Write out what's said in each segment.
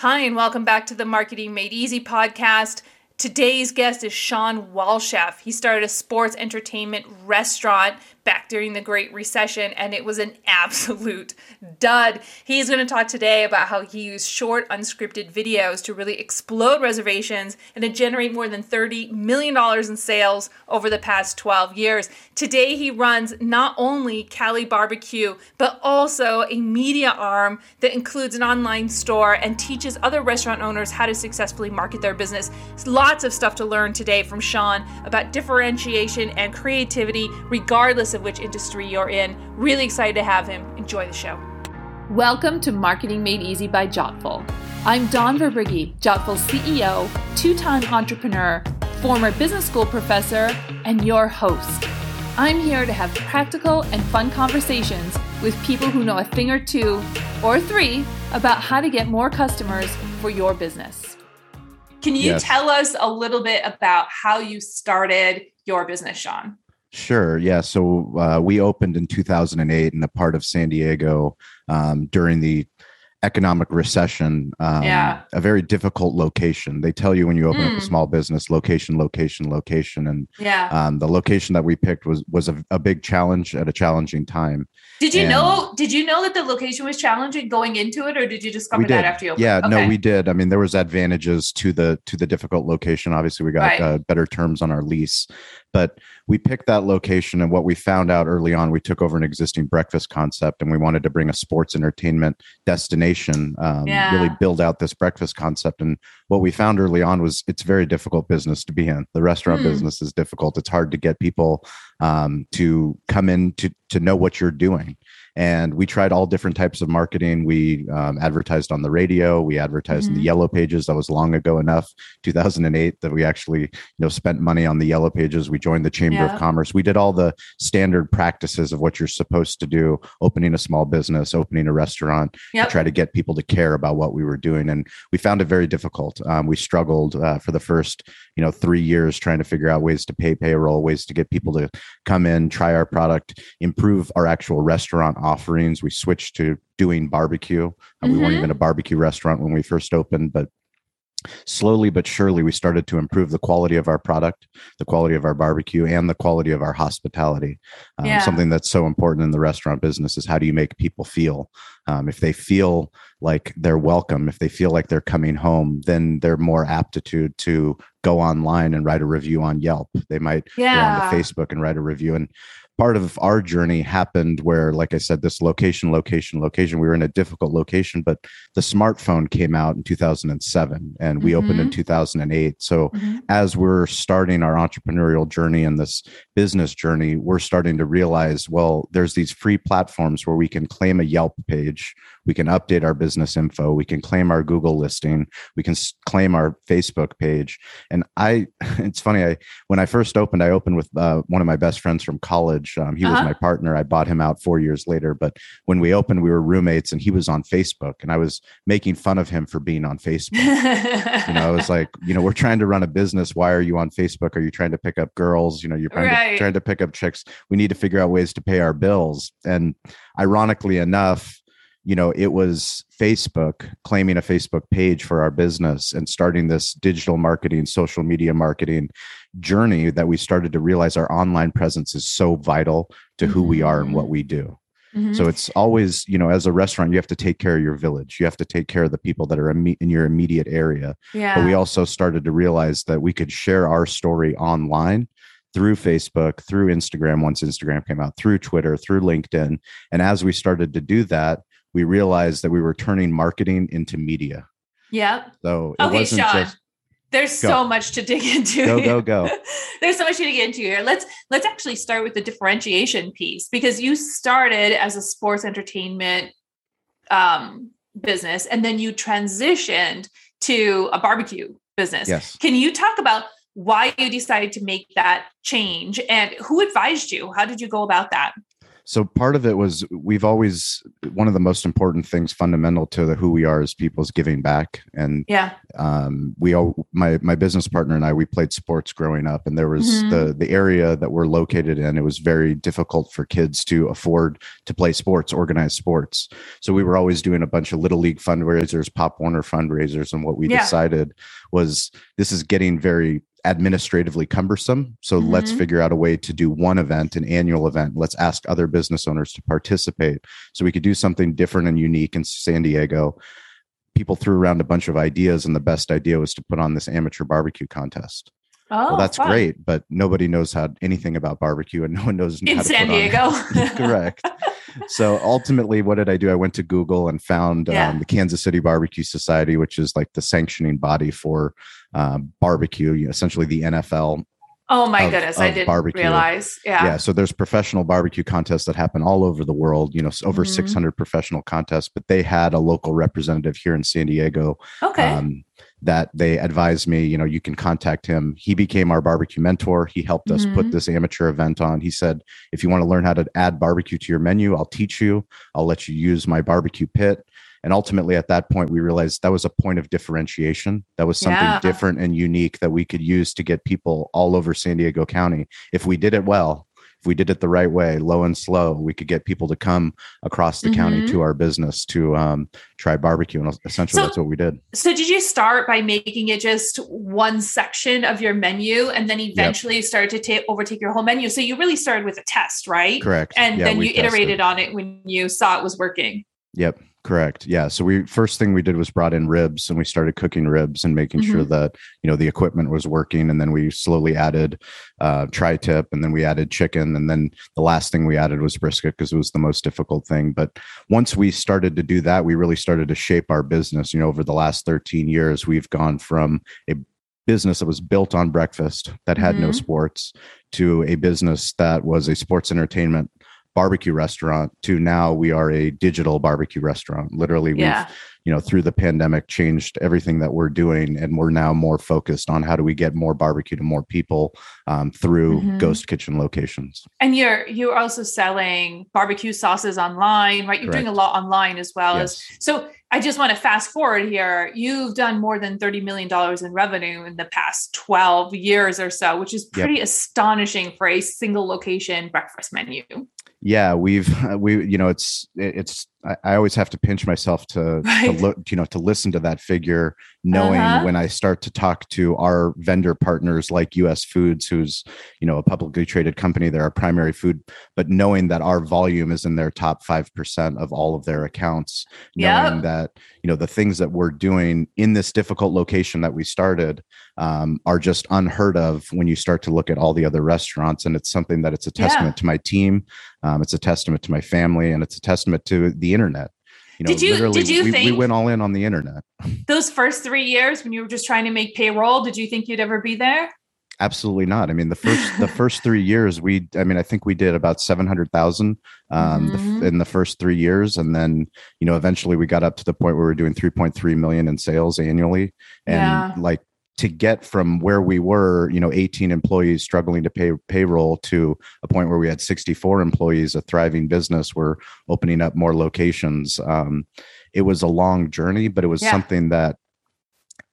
Hi, and welcome back to the Marketing Made Easy podcast. Today's guest is Sean Walchef. He started a sports entertainment restaurant back during the Great Recession, and it was an absolute dud. He's going to talk today about how he used short, unscripted videos to really explode reservations and to generate more than $30 million in sales over the past 12 years. Today, he runs not only Cali Barbecue, but also a media arm that includes an online store and teaches other restaurant owners how to successfully market their business. Lots of stuff to learn today from Sean about differentiation and creativity, regardless of which industry you're in. Really excited to have him. Enjoy the show. Welcome to Marketing Made Easy by Jottful. I'm Dawn Verbrugge, Jottful's CEO, two time entrepreneur, former business school professor, and your host. I'm here to have practical and fun conversations with people who know a thing or two, or three, about how to get more customers for your business. Can you yes. tell us a little bit about how you started your business, Sean? Sure. Yeah. So uh, we opened in 2008 in a part of San Diego um, during the economic recession. Um, yeah. A very difficult location. They tell you when you open mm. up a hmm. small business, location, location, location, and yeah. Um, the location that we picked was was a, a big challenge at a challenging time. Did you and know? Did you know that the location was challenging going into it, or did you discover that after you opened? Yeah, okay. no, we did. I mean, there was advantages to the to the difficult location. Obviously, we got right. uh, better terms on our lease, but we picked that location and what we found out early on we took over an existing breakfast concept and we wanted to bring a sports entertainment destination um, yeah. really build out this breakfast concept and what we found early on was it's very difficult business to be in the restaurant mm. business is difficult it's hard to get people um, to come in to to know what you're doing and we tried all different types of marketing we um, advertised on the radio we advertised mm-hmm. in the mm-hmm. yellow pages that was long ago enough 2008 that we actually you know spent money on the yellow pages we joined the chamber yeah. of commerce we did all the standard practices of what you're supposed to do opening a small business opening a restaurant yep. to try to get people to care about what we were doing and we found it very difficult um, we struggled uh, for the first you know three years trying to figure out ways to pay payroll ways to get people to come in try our product improve our actual restaurant offerings. We switched to doing barbecue. Mm-hmm. We weren't mm-hmm. even a barbecue restaurant when we first opened, but slowly but surely we started to improve the quality of our product the quality of our barbecue and the quality of our hospitality um, yeah. something that's so important in the restaurant business is how do you make people feel um, if they feel like they're welcome if they feel like they're coming home then they're more aptitude to go online and write a review on yelp they might yeah. go on to facebook and write a review and part of our journey happened where like i said this location location location we were in a difficult location but the smartphone came out in 2007 and we mm-hmm. opened in mm-hmm. 2008 so mm-hmm. as we're starting our entrepreneurial journey and this business journey we're starting to realize well there's these free platforms where we can claim a yelp page we can update our business info we can claim our google listing we can claim our facebook page and i it's funny i when i first opened i opened with uh, one of my best friends from college um, he uh-huh. was my partner. I bought him out four years later but when we opened we were roommates and he was on facebook and i was making fun of him for being on facebook. You know i was like you know we're trying to run a business. Why are you on facebook? Are you trying to pick up girls? You know you're trying, right. to, trying to pick up chicks. We need to figure out ways to pay our bills. And ironically enough you know, it was Facebook claiming a Facebook page for our business and starting this digital marketing, social media marketing journey that we started to realize our online presence is so vital to who we are and what mm-hmm. we do. Mm-hmm. So it's always, you know, as a restaurant, you have to take care of your village. You have to take care of the people that are in your immediate area. Yeah. But we also started to realize that we could share our story online through Facebook, through Instagram, once Instagram came out, through Twitter, through LinkedIn. And as we started to do that, we realized that we were turning marketing into media. Yep. So it okay, wasn't Sean. Just, there's go. so much to dig into. Go here. go go. there's so much to dig into here. Let's let's actually start with the differentiation piece because you started as a sports entertainment um, business and then you transitioned to a barbecue business. Yes. Can you talk about why you decided to make that change and who advised you? How did you go about that? So part of it was we've always one of the most important things fundamental to the, who we are as people is giving back. And yeah, um, we all my my business partner and I we played sports growing up, and there was mm-hmm. the the area that we're located in. It was very difficult for kids to afford to play sports, organized sports. So we were always doing a bunch of little league fundraisers, Pop Warner fundraisers, and what we yeah. decided was this is getting very administratively cumbersome. So mm-hmm. let's figure out a way to do one event, an annual event. Let's ask other business owners to participate so we could do something different and unique in San Diego. People threw around a bunch of ideas, and the best idea was to put on this amateur barbecue contest. Oh, well, that's fun. great, but nobody knows how anything about barbecue, and no one knows in San Diego. Correct. so ultimately, what did I do? I went to Google and found yeah. um, the Kansas City Barbecue Society, which is like the sanctioning body for uh, barbecue, essentially the NFL Oh my of, goodness, of I didn't barbecue. realize. Yeah. Yeah. So there's professional barbecue contests that happen all over the world, you know, over mm-hmm. 600 professional contests, but they had a local representative here in San Diego. Okay. Um, that they advised me, you know, you can contact him. He became our barbecue mentor. He helped us mm-hmm. put this amateur event on. He said, if you want to learn how to add barbecue to your menu, I'll teach you. I'll let you use my barbecue pit. And ultimately, at that point, we realized that was a point of differentiation. That was something yeah. different and unique that we could use to get people all over San Diego County. If we did it well, we did it the right way, low and slow, we could get people to come across the mm-hmm. county to our business to um, try barbecue. And essentially, so, that's what we did. So, did you start by making it just one section of your menu and then eventually yep. started to take overtake your whole menu? So, you really started with a test, right? Correct. And yeah, then you iterated on it when you saw it was working. Yep. Correct. Yeah. So we first thing we did was brought in ribs and we started cooking ribs and making mm-hmm. sure that you know the equipment was working. And then we slowly added uh, tri-tip and then we added chicken and then the last thing we added was brisket because it was the most difficult thing. But once we started to do that, we really started to shape our business. You know, over the last 13 years, we've gone from a business that was built on breakfast that had mm-hmm. no sports to a business that was a sports entertainment barbecue restaurant to now we are a digital barbecue restaurant. Literally, yeah. You know through the pandemic changed everything that we're doing, and we're now more focused on how do we get more barbecue to more people um, through mm-hmm. ghost kitchen locations. And you're you're also selling barbecue sauces online, right? You're Correct. doing a lot online as well yes. as so. I just want to fast forward here. You've done more than $30 million in revenue in the past 12 years or so, which is pretty yep. astonishing for a single location breakfast menu yeah we've we you know it's it's I, always have to pinch myself to, right. to look, you know, to listen to that figure, knowing uh-huh. when I start to talk to our vendor partners like US Foods, who's, you know, a publicly traded company, they're our primary food, but knowing that our volume is in their top 5% of all of their accounts, yep. knowing that, you know, the things that we're doing in this difficult location that we started um, are just unheard of when you start to look at all the other restaurants. And it's something that it's a testament yeah. to my team. Um, it's a testament to my family and it's a testament to the internet. You know, did you did you we, think we went all in on the internet? Those first three years when you were just trying to make payroll, did you think you'd ever be there? Absolutely not. I mean, the first the first three years, we I mean, I think we did about seven hundred thousand um, mm-hmm. in the first three years, and then you know, eventually we got up to the point where we are doing three point three million in sales annually, and yeah. like to get from where we were, you know, 18 employees struggling to pay payroll to a point where we had 64 employees, a thriving business. We're opening up more locations. Um, it was a long journey, but it was yeah. something that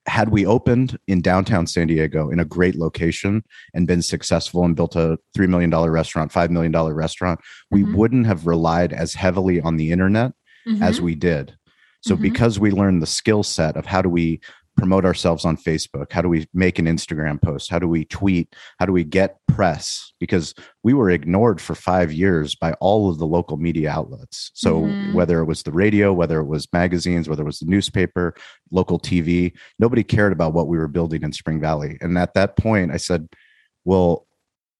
had we opened in downtown San Diego in a great location and been successful and built a $3 million restaurant, $5 million restaurant, we mm-hmm. wouldn't have relied as heavily on the internet mm-hmm. as we did. So, mm-hmm. because we learned the skill set of how do we promote ourselves on Facebook? How do we make an Instagram post? How do we tweet? How do we get press? Because we were ignored for five years by all of the local media outlets. So mm-hmm. whether it was the radio, whether it was magazines, whether it was the newspaper, local TV, nobody cared about what we were building in Spring Valley. And at that point, I said, well,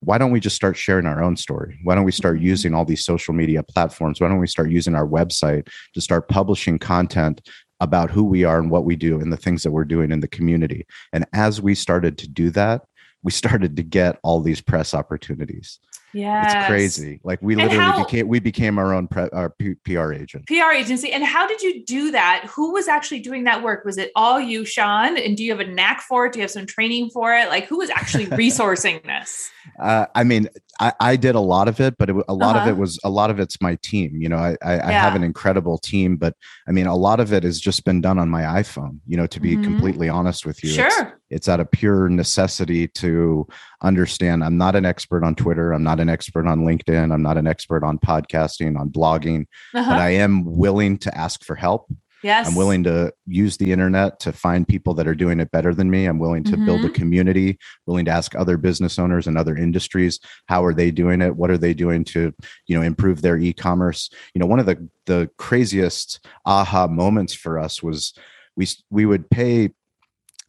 why don't we just start sharing our own story? Why don't we start mm-hmm. using all these social media platforms? Why don't we start using our website to start publishing content about who we are and what we do and the things that we're doing in the community. And as we started to do that, we started to get all these press opportunities. Yeah, it's crazy. Like we literally how, became we became our own pre, our P, PR agent, PR agency. And how did you do that? Who was actually doing that work? Was it all you, Sean? And do you have a knack for it? Do you have some training for it? Like who was actually resourcing this? Uh, I mean, I, I, did a lot of it, but it, a lot uh-huh. of it uh-huh. was a lot of it's my team. You know, I, I, yeah. I, have an incredible team, but I mean, a lot of it has just been done on my iPhone. You know, to be mm-hmm. completely honest with you, sure. It's, it's out of pure necessity to understand. I'm not an expert on Twitter. I'm not an expert on LinkedIn. I'm not an expert on podcasting, on blogging, uh-huh. but I am willing to ask for help. Yes. I'm willing to use the internet to find people that are doing it better than me. I'm willing to mm-hmm. build a mm-hmm. community, willing to ask other business owners and other industries, how are they doing it? What are they doing to, you know, improve their e-commerce? You know, one of the the craziest aha moments for us was we we would pay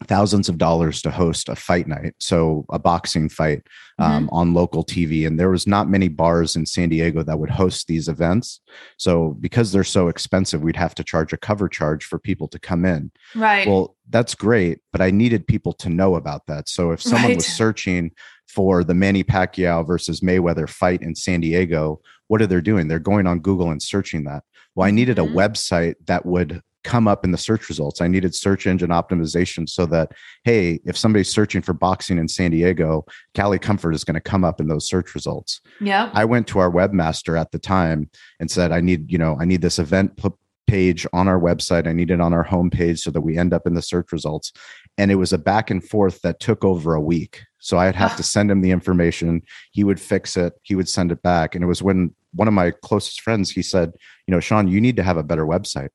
thousands of dollars to host a fight night so a boxing fight um, mm-hmm. on local tv and there was not many bars in san diego that would host these events. So because they're so expensive we'd have to charge a cover charge for people to come in. Right. Well that's great but i needed people to know about that. So if someone right. was searching for the manny pacquiao versus mayweather fight in san diego what are they doing? They're going on google and searching that. Well i needed mm-hmm. a website that would come up in the search results. I needed search engine optimization so that, hey, if somebody's searching for boxing in San Diego, Cali Comfort is going to come up in those search results. Yeah. I went to our webmaster at the time and said, I need, you know, I need this event p- page on our website. I need it on our homepage so that we end up in the search results. And it was a back and forth that took over a week. So I'd have to ah. send him the information. He would fix it. He would send it back. And it was when one of my closest friends, he said, you know, Sean, you need to have a better website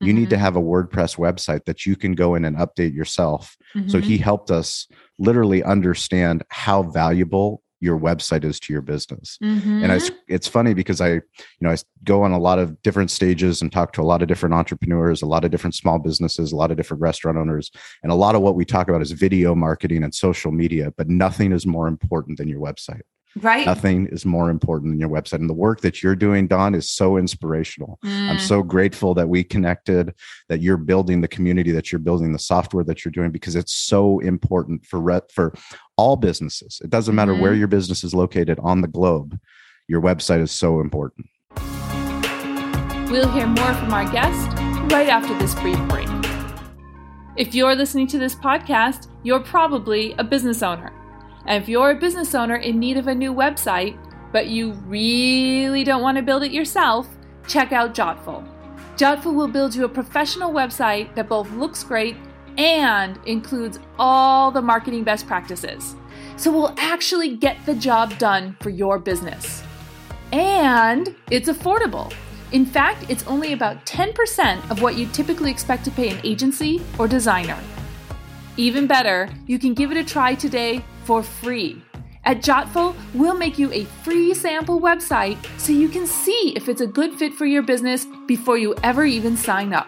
you mm-hmm. need to mm-hmm. have a WordPress website that you can go in and update yourself. Mm-hmm. So he helped us literally understand how valuable your website is to your business. Mm-hmm. And it's, it's funny because I, you know, I go on a lot of different stages and talk to a lot of different entrepreneurs, a lot of different small businesses, a lot of different restaurant owners. And a lot of what we talk about is video marketing and social media, but nothing is more important than your website. Right. Nothing is more important than your website. And the work that you're doing, Dawn, is so inspirational. Mm. I'm so grateful that we connected, that you're building the community, that you're building the software that you're doing, because it's so important for re- for all businesses. It doesn't matter mm. where mm-hmm. your business is located on the globe. Your website is so important. We'll hear more from our guest right after this brief break. If you're listening to this podcast, you're probably a business owner. And if you're a business owner in need of a new website, but you really don't want to build it yourself, check out Jottful. Jottful will build you a professional website that both looks great and includes all the marketing best practices. So we'll actually get the job done for your business. And it's affordable. In fact, it's only about 10% of what you typically expect to pay an agency or designer. Even better, you can give it a try today for free. At Jottful, we'll make you a free sample website so you can see if it's a good fit for your business before you ever even sign up.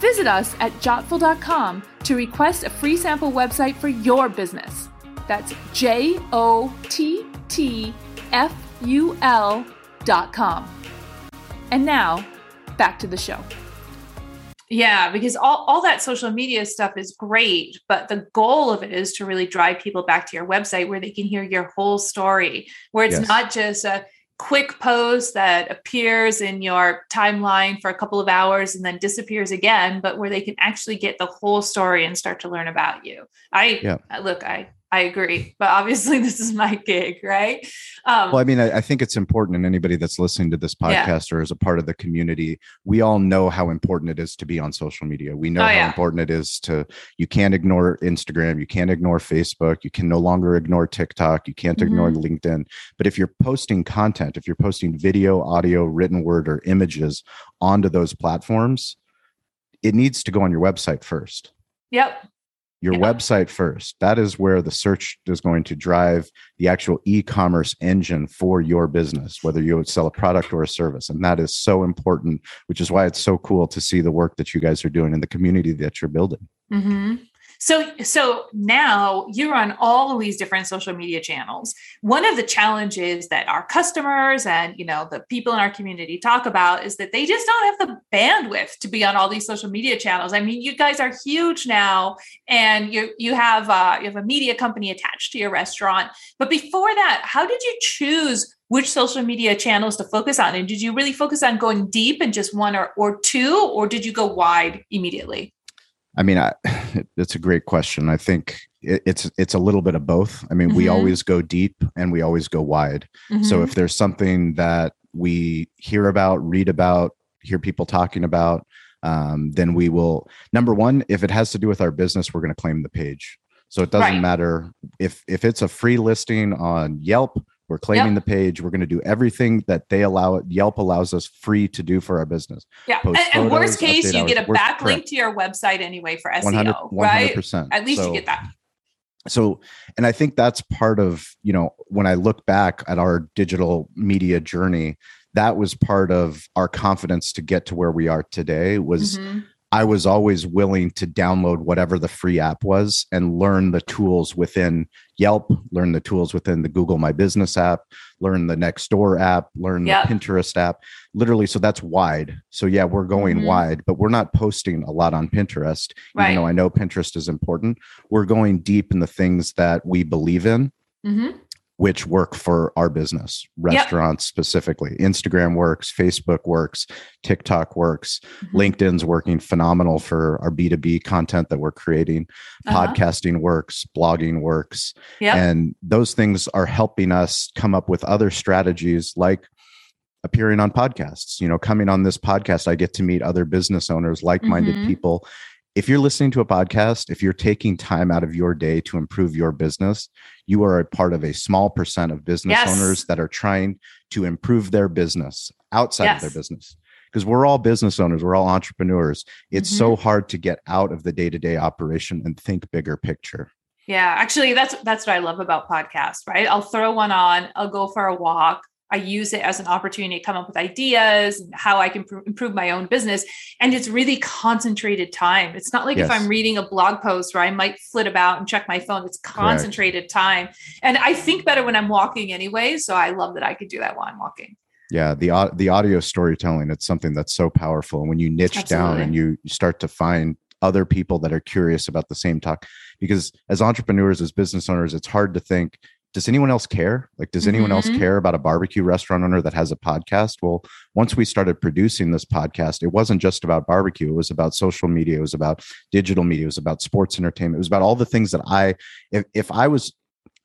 Visit us at jottful.com to request a free sample website for your business. That's J O T T F U L.com. And now, back to the show. Yeah, because all, all that social media stuff is great, but the goal of it is to really drive people back to your website where they can hear your whole story, where it's yes. not just a quick post that appears in your timeline for a couple of hours and then disappears again, but where they can actually get the whole story and start to learn about you. I yeah. look, I I agree, but obviously this is my gig, right? Um, well, I mean, I, I, think it's important, and anybody that's listening to this podcast yeah. or is a part of the community, we all know how important it is to be on social media. We know oh, how yeah. important it is to. You can't ignore Instagram, you can't ignore Facebook, you can no longer ignore TikTok, you can't mm-hmm. ignore LinkedIn. But if you're posting content, if you're posting video, audio, written word, or images onto those platforms, it needs to go on your website first. Yep your yeah. website first. That is where the search is going to drive the actual e commerce engine for your business, whether you would sell a product or a service. And that is so important, which is why it's so cool to see the work that you guys are doing in the community that you're building. Mm-hmm. So so now you're on all of these different social media channels. One of the challenges that our customers and you know the people in our community talk about is that they just don't have the bandwidth to be on all these social media channels. I mean, you guys are huge now, and you you have uh, you have a media company attached to your restaurant. But before that, how did you choose which social media channels to focus on? And did you really focus on going deep in just one or, or two, or did you go wide immediately? I mean, I, it's a great question. I think it, it's it's a little bit of both. I mean, mm-hmm. we always go deep and we always go wide. Mm-hmm. So if there's something that we hear about, read about, hear people talking about, um, then we will. Number one, if it has to do with our business, we're going to claim the page. So it doesn't right. matter if if it's a free listing on Yelp we're claiming yep. the page. We're going to do everything that they allow it. Yelp allows us free to do for our business. Yeah. and, and worst case, you get a backlink to your website anyway for SEO, 100, 100%. right? At least so, you get that. So, and I think that's part of, you know, when I look back at our digital media journey, that was part of our confidence to get to where we are today was mm-hmm. I was always willing to download whatever the free app was and learn the tools within Yelp, learn the tools within the Google My Business app, learn the Nextdoor app, learn yep. the Pinterest app. Literally, so that's wide. So yeah, we're going mm-hmm. wide, but we're not posting a lot on Pinterest, right. even though I know Pinterest is important. We're going deep in the things that we believe in. Mm-hmm which work for our business, restaurants yep. specifically. Instagram works, Facebook works, TikTok works, mm-hmm. LinkedIn's working phenomenal for our B2B content that we're creating. Uh-huh. Podcasting works, blogging works. Yep. And those things are helping us come up with other strategies like appearing on podcasts. You know, coming on this podcast, I get to meet other business owners, like minded mm-hmm. people if you're listening to a podcast, if you're taking time out of your day to improve your business, you are a part of a small percent of business yes. owners that are trying to improve their business outside yes. of their business. Because we're all business owners, we're all entrepreneurs. It's mm-hmm. so hard to get out of the day to day operation and think bigger picture. Yeah, actually, that's that's what I love about podcasts. Right, I'll throw one on. I'll go for a walk. I use it as an opportunity to come up with ideas and how I can pr- improve my own business. And it's really concentrated time. It's not like yes. if I'm reading a blog post where I might flit about and check my phone. It's concentrated Correct. time. And I think better when I'm walking anyway. So I love that I could do that while I'm walking. Yeah, the the audio storytelling, it's something that's so powerful. And when you niche Absolutely. down and you start to find other people that are curious about the same talk, because as entrepreneurs, as business owners, it's hard to think, does anyone else care? Like, does anyone mm-hmm. else care about a barbecue restaurant owner that has a podcast? Well, once we started producing this podcast, it wasn't just about barbecue. It was about social media. It was about digital media. It was about sports entertainment. It was about all the things that I, if, if I was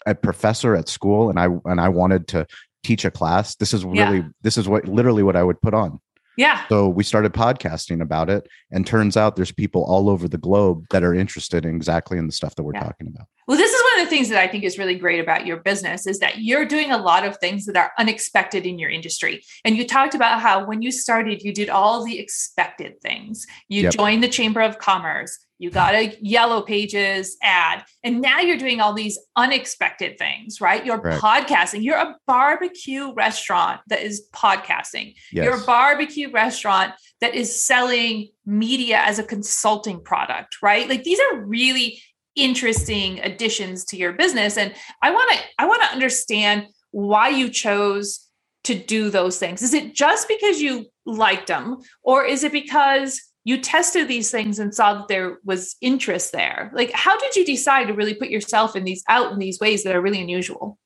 a professor at school and I, and I wanted to teach a class, this is really, yeah. this is what literally what I would put on. Yeah. So we started podcasting about it. And turns out there's people all over the globe that are interested in exactly in the stuff that we're yeah. talking about. Well, this is of the things that I think is really great about your business is that you're doing a lot of things that are unexpected in your industry. And you talked about how when you started, you did all the expected things. You yep. joined the Chamber of Commerce you got a yellow pages ad and now you're doing all these unexpected things right you're right. podcasting you're a barbecue restaurant that is podcasting yes. you're a barbecue restaurant that is selling media as a consulting product right like these are really interesting additions to your business. And i want to i want to understand why you chose to do those things. Is it just because you liked them or is it because you tested these things and saw that there was interest there? Like how did you decide to really put yourself in these out in these ways that are really unusual?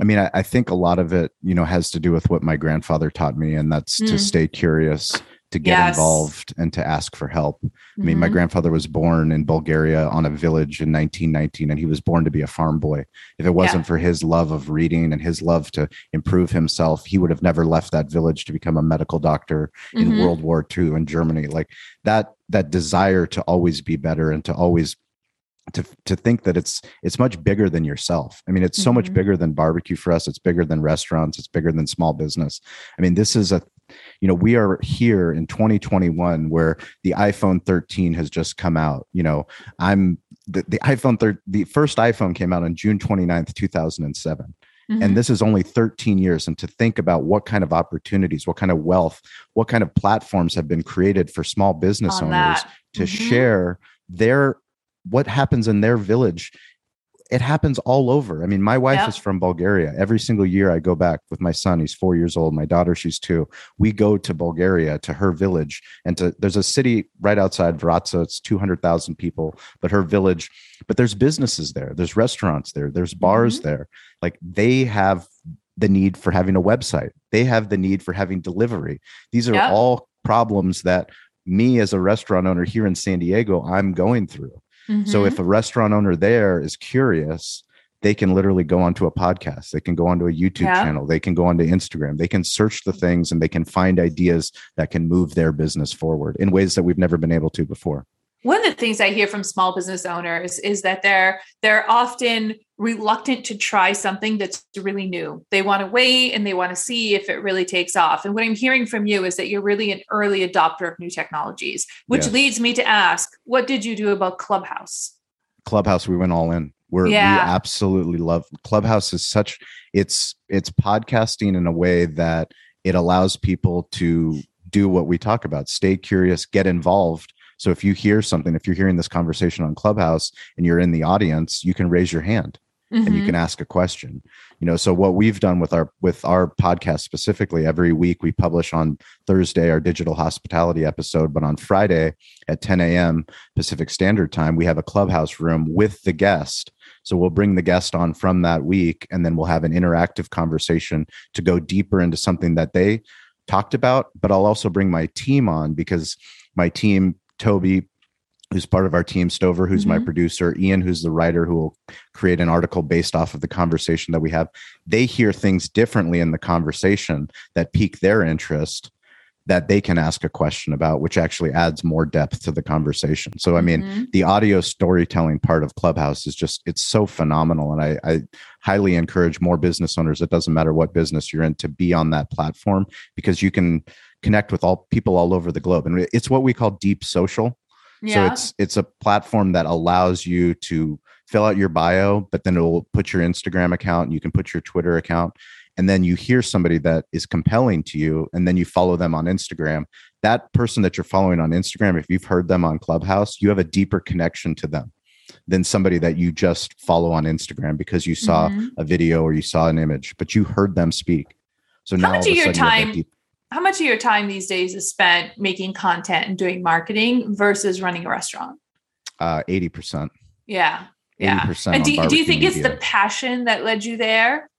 I mean i, I think a lot of it you know has to do with what my grandfather taught me and that's mm. to stay curious to get yes. involved and to ask for help. Mm-hmm. I mean, my mm-hmm. grandfather was born in Bulgaria on a village in 1919, and he was born to be a farm boy. If it wasn't yeah. for his love of reading and his love to improve himself, he would have never left that village to become a medical doctor mm-hmm. in World War II in Germany. Like that, that desire to always be better and to always to to think that it's it's much bigger than yourself. I mean, it's so mm-hmm. much bigger than barbecue for us. It's bigger than restaurants. It's bigger than small business. I mean, this is a you know, we are here in 2021 where the iPhone 13 has just come out. You know, I'm the, the iPhone 13, the first iPhone came out on June 29th, 2007. Mm-hmm. And this is only 13 years. And to think about what kind of opportunities, what kind of wealth, what kind of platforms have been created for small business On owners that. to mm-hmm. share their what happens in their village it happens all over. I mean, my wife is from Bulgaria. Every single year I go back with my son. He's four years old. My daughter, she's two. We go to Bulgaria to her village, and to there's a city right outside Vratsa. It's two hundred thousand people, but her village. But there's businesses there. There's restaurants there. There's bars mm-hmm. there. Like they have the need for having a website. They have the need for having delivery. These are all problems that me as a restaurant owner here in San Diego, I'm going through. Mm-hmm. So if a restaurant owner there is curious, they can literally go onto a podcast, they can go onto a YouTube yeah. channel, they can go onto Instagram, they can search the things and they can find ideas that can move their business forward in ways that we've never been able to before one of the things I hear from small business owners is that they're they're often reluctant to try something that's really new. They want to wait and they want to see if it really takes off. And what I'm hearing from you is that you're really an early adopter of new technologies, which yes. leads me to ask, what did you do about Clubhouse? Clubhouse, we went all in. We're, yeah. we absolutely love Clubhouse is such it's it's podcasting in a way that it allows people to do what we talk about, stay curious, get involved so if you hear something, if you're hearing this conversation on Clubhouse and you're in the audience, you can raise your hand. Mm-hmm. and you mm-hmm. can ask a question you know so what we've done with our with our podcast specifically every week we publish on thursday our digital hospitality episode but on friday at 10 a.m pacific standard time we have a clubhouse room with the guest so we'll bring the guest on from that week and then we'll have an interactive conversation to go deeper into something that they talked about but i'll also bring my team on because my team Toby, who's part of our team, Stover, who's mm-hmm. my producer, Ian, who's the writer who will create an article based off of the conversation that we have. They hear things differently in the conversation that pique their interest that they can ask a question about, which actually adds more depth to the conversation. So, I mean, mm-hmm. the audio storytelling part of Clubhouse is just, it's so phenomenal. And I, I, highly encourage more business owners, it doesn't matter what business you're in, to be on that platform because you can connect with all people all over the globe. And it's what we call deep social. Yeah. So it's it's a platform that allows you to fill out your bio, but then it will put your Instagram account, you can put your Twitter account, and then you hear somebody that is compelling to you, and then you follow them on Instagram. That person that you're following on Instagram, if you've heard them on Clubhouse, you have a deeper connection to them than somebody that you just follow on Instagram because you saw mm-hmm. a video or you saw an image, but you heard them speak. So how much of your time? You how much of your time these days is spent making content and doing marketing versus running a restaurant? Uh, 80%. Yeah. Yeah. 80% and do, do you think media. it's the passion that led you there?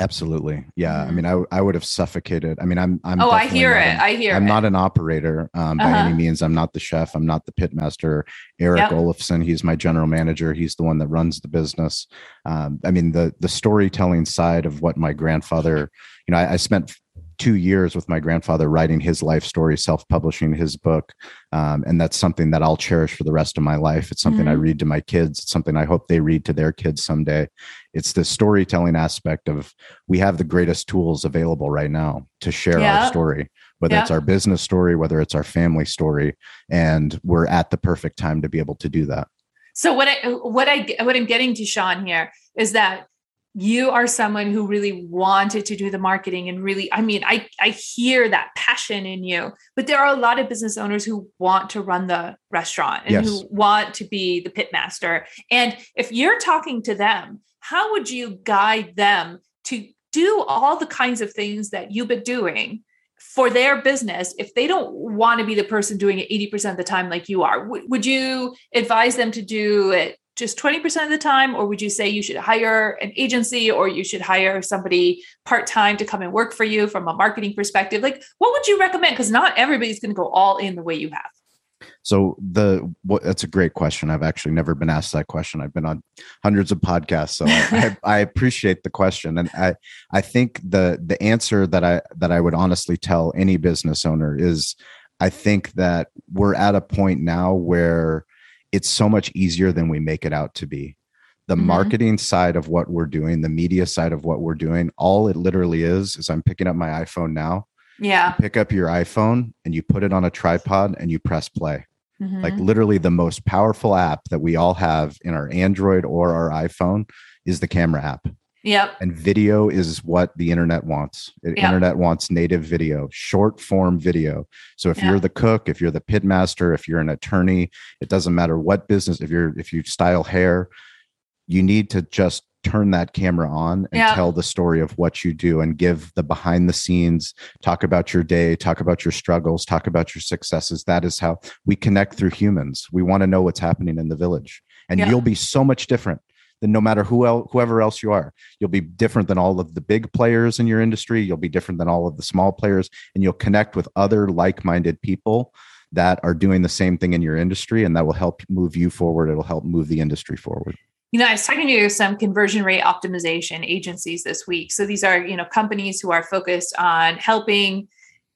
Absolutely. Yeah. I mean, I, I would have suffocated. I mean, I'm, I'm, oh, I hear it. An, I hear I'm it. not an operator um, by uh-huh. any means. I'm not the chef. I'm not the pit master. Eric yep. Olafson, he's my general manager. He's the one that runs the business. Um, I mean, the, the storytelling side of what my grandfather, you know, I, I spent two years with my grandfather writing his life story, self publishing his book. Um, and that's something that I'll cherish for the rest of my life. It's something mm-hmm. I read to my kids. It's something I hope they read to their kids someday. It's the storytelling aspect of we have the greatest tools available right now to share yeah. our story, whether yeah. it's our business story, whether it's our family story. And we're at the perfect time to be able to do that. So what I what I what I'm getting to Sean here is that you are someone who really wanted to do the marketing and really i mean i i hear that passion in you but there are a lot of business owners who want to run the restaurant and yes. who want to be the pit master and if you're talking to them how would you guide them to do all the kinds of things that you've been doing for their business if they don't want to be the person doing it 80% of the time like you are w- would you advise them to do it just 20% of the time? Or would you say you should hire an agency or you should hire somebody part-time to come and work for you from a marketing perspective? Like what would you recommend? Because not everybody's going to go all in the way you have. So the what, that's a great question. I've actually never been asked that question. I've been on hundreds of podcasts, so I, I, I, appreciate the question, and I I think the the answer that I that I would honestly tell any business owner is I think that we're at a point now where it's so much easier than we make it out to be. The mm-hmm. marketing side of what we're doing, the media side of what we're doing, all it literally is is I'm picking up my iPhone now. Yeah. Pick up your iPhone and you put it on a tripod and you press play. Mm-hmm. Like literally the most powerful app that we all have in our Android or our iPhone is the camera app. Yep. And video is what the internet wants. The yep. internet wants native video, short form video. So if you're the cook, if you're the pitmaster, if you're an attorney, it doesn't matter what business, if you're if you style hair, you need to just turn that camera on and yep. tell the story of what you do and give the behind the scenes, talk about your day, talk about your struggles, talk about your successes. That is how we connect through humans. We want to know what's happening in the village. And you'll be so much different then no matter who else, whoever else you are, you'll be different than all of the big players in your industry. You'll be different than all of the small players, and you'll connect with other like-minded people that are doing the same thing in your industry, and that will help move you forward. It'll help move the industry forward. You know, I was talking to some conversion rate optimization agencies this week. So these are, you know, companies who are focused on helping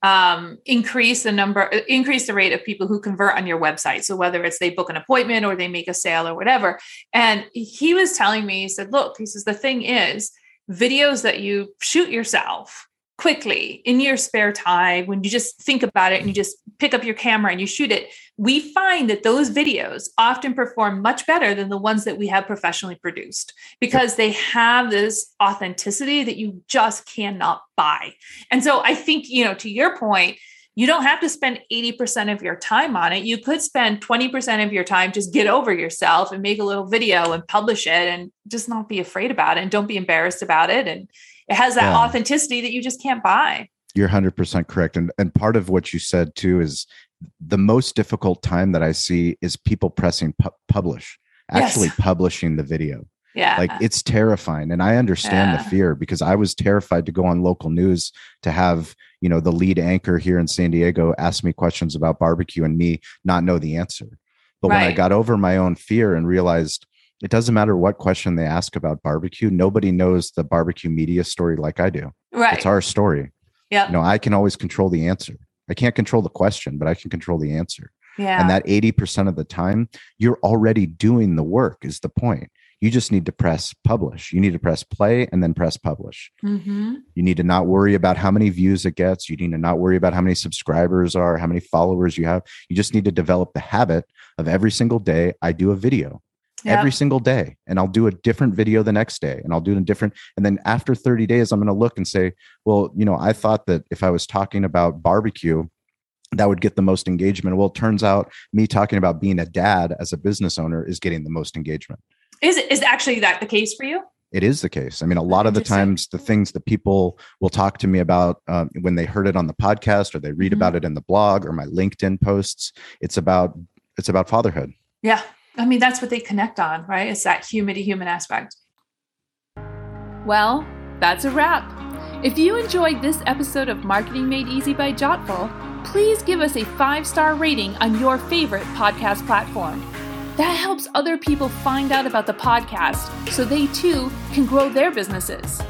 um, increase the number, increase the rate of people who convert on your website. So whether it's they book an appointment or they make a sale or whatever. And he was telling me, he said, look, he says, the thing is, videos that you shoot yourself quickly in your spare time when you just think about it and you just pick up your camera and you shoot it we find that those videos often perform much better than the ones that we have professionally produced because they have this authenticity that you just cannot buy and so i think you know to your point you don't have to spend 80% of your time on it. You could spend 20% of your time, just get over yourself and make a little video and publish it and just not be afraid about it and don't be embarrassed about it. And it has that yeah. authenticity that you just can't buy. You're 100% correct. And, and part of what you said too is the most difficult time that I see is people pressing pu- publish, actually yes. publishing the video. Yeah. Like it's terrifying. And I understand yeah. the fear because I was terrified to go on local news to have, you know, the lead anchor here in San Diego ask me questions about barbecue and me not know the answer. But right. when I got over my own fear and realized it doesn't matter what question they ask about barbecue. Nobody knows the barbecue media story like I do. Right. It's our story. Yeah. You know, I can always control the answer. I can't control the question, but I can control the answer. Yeah. And that 80% of the time, you're already doing the work, is the point. You just need to press publish. You need to press play and then press publish. Mm-hmm. You need to not worry about how many views it gets. You need to not worry about how many subscribers are, how many followers you have. You just need to develop the habit of every single day I do a video yep. every single day and I'll do a different video the next day and I'll do a different and then after 30 days I'm going to look and say, well, you know, I thought that if I was talking about barbecue that would get the most engagement. Well, it turns out me talking about being a dad as a business owner is getting the most engagement. Is is actually that the case for you? It is the case. I mean, a lot of the times, the things that people will talk to me about um, when they heard it on the podcast or they read mm-hmm. about it in the blog or my LinkedIn posts, it's about it's about fatherhood. Yeah, I mean, that's what they connect on, right? It's that human to human aspect. Well, that's a wrap. If you enjoyed this episode of Marketing Made Easy by Jottful, please give us a five star rating on your favorite podcast platform. That helps other people find out about the podcast so they too can grow their businesses.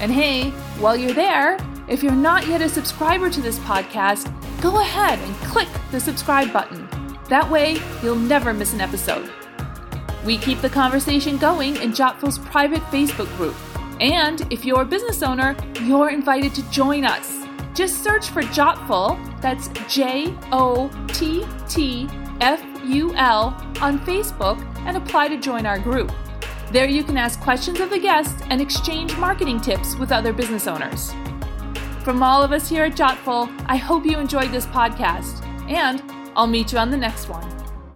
And hey, while you're there, if you're not yet a subscriber to this podcast, go ahead and click the subscribe button. That way, you'll never miss an episode. We keep the conversation going in Jottful's private Facebook group. And if you're a business owner, you're invited to join us. Just search for Jottful, that's J O T T F U L, on Facebook and apply to join our group. There you can ask questions of the guests and exchange marketing tips with other business owners. From all of us here at Jottful, I hope you enjoyed this podcast. And I'll meet you on the next one.